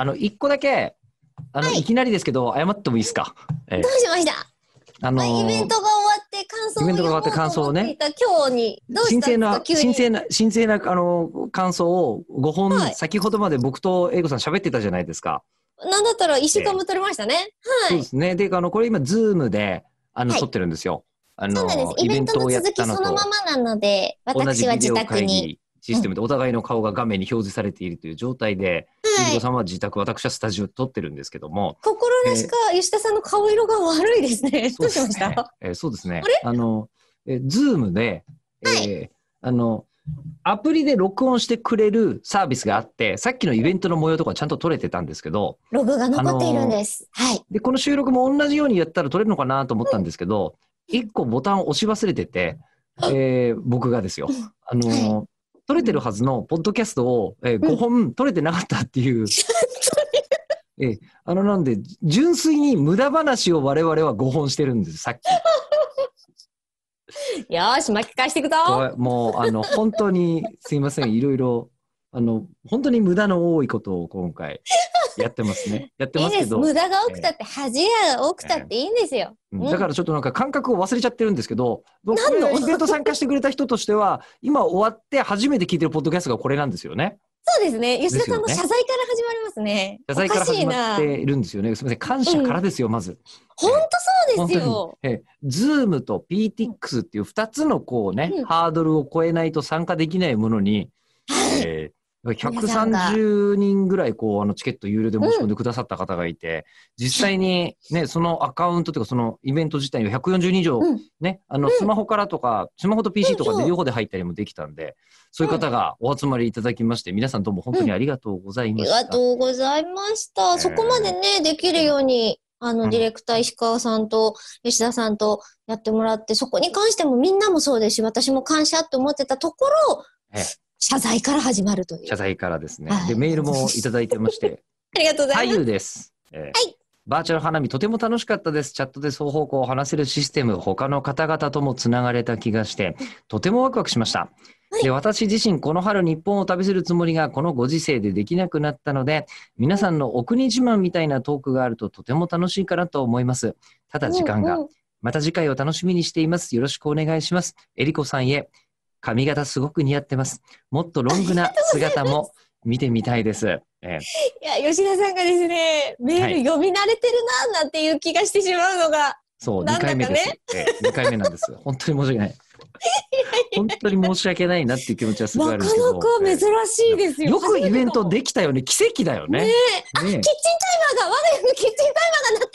あの、一個だけ、あの、はいい、きなりですけど、謝ってもいいですか？ええどうしました、あのまあイベントが終わって感想をイベントが終わって感想をね今日にどうしたんですか？神聖な、神聖な、あの、感想を5本、はい先ほどまで僕と英子さん喋ってたじゃないですか。なんだったら一週間も取れましたね。はい。そうですね。で、あの、これ今、ズームで、あの、はい撮ってるんですよ。あそうなんです。イベントの続きそのままなので、私は自宅に。議システムでお互いの顔が画面に表示されているという状態で、子さんは自宅、私はスタジオで撮ってるんですけども、心なしか吉田さんの顔色が悪いですね。どうしました、ねえーそうですね。あの、えー、ズームで、えーあの、アプリで録音してくれるサービスがあって、さっきのイベントの模様とかちゃんと撮れてたんですけど、ログが残っているんです。はい。で、この収録も同じようにやったら撮れるのかなと思ったんですけど、一個ボタンを押し忘れてて、えー僕がですよ。あのー撮れてるはずのポッドキャストを、えー5本撮れてなかったっていう。えーあの、なんで、純粋に無駄話を我々は5本してるんです、さっき。よーし、巻き返していくぞ。もう、あの、本当に、すいません、いろいろ、あの、本当に無駄の多いことを今回、やってますね。やって。ますけど。無駄が多くたって、恥が多くたっていいんですよ。うんうんだからちょっとなんか感覚を忘れちゃってるんですけど、僕何の？イベント参加してくれた人としては、今終わって初めて聞いてるポッドキャストがこれなんですよね。そうですね。吉田さんの謝罪から始まりますね。謝罪から始まっな。ているんですよね。すみません。感謝からですよ、まず。本当そうです本よ。え、ズームと PTX っていう二つのこうね、うんハードルを超えないと参加できないものに、はい。えー130人ぐらいこうあのチケット有料で申し込んでくださった方がいて、実際にね、そのアカウントというかそのイベント自体には140人以上うん。ね、あのうん。スマホからとか、スマホと PC とかで両方で入ったりもできたんで、そういう方がお集まりいただきまして、皆さんどうも本当にありがとうございありました。がとうございました。えー。そこまでね、できるように、あの、うん。ディレクター石川さんと吉田さんとやってもらって、そこに関してもみんなもそうですし、私も感謝って思ってたところええ、謝罪から始まるという。謝罪からですね。はいで、メールもいただいてまして、ありがとうございます。俳優です。えーバーチャル花見とても楽しかったです。チャットで双方向を話せるシステム、他の方々ともつながれた気がして、とてもワクワクしました。はいで私自身この春日本を旅するつもりがこのご時世でできなくなったので皆さんのお国自慢みたいなトークがあるととても楽しいかなと思いますただ時間が、うんうんまた次回を楽しみにしていますよろしくお願いしますえりこさんへ髪型すごく似合ってますもっとロングな姿も見てみたいです、えーいや、吉田さんがですね、メール読み慣れてるな、なんていう気がしてしまうのが、そう、2ね回目です。ええ、2回目なんです。本当に申し訳ない。本当に申し訳ないなっていう気持ちはすごいあなかるんですけど。なか珍しいですよ。よくイベントできたよね。奇跡だよね。ねキッチンタイマーが、我が家のキッチンタイマーが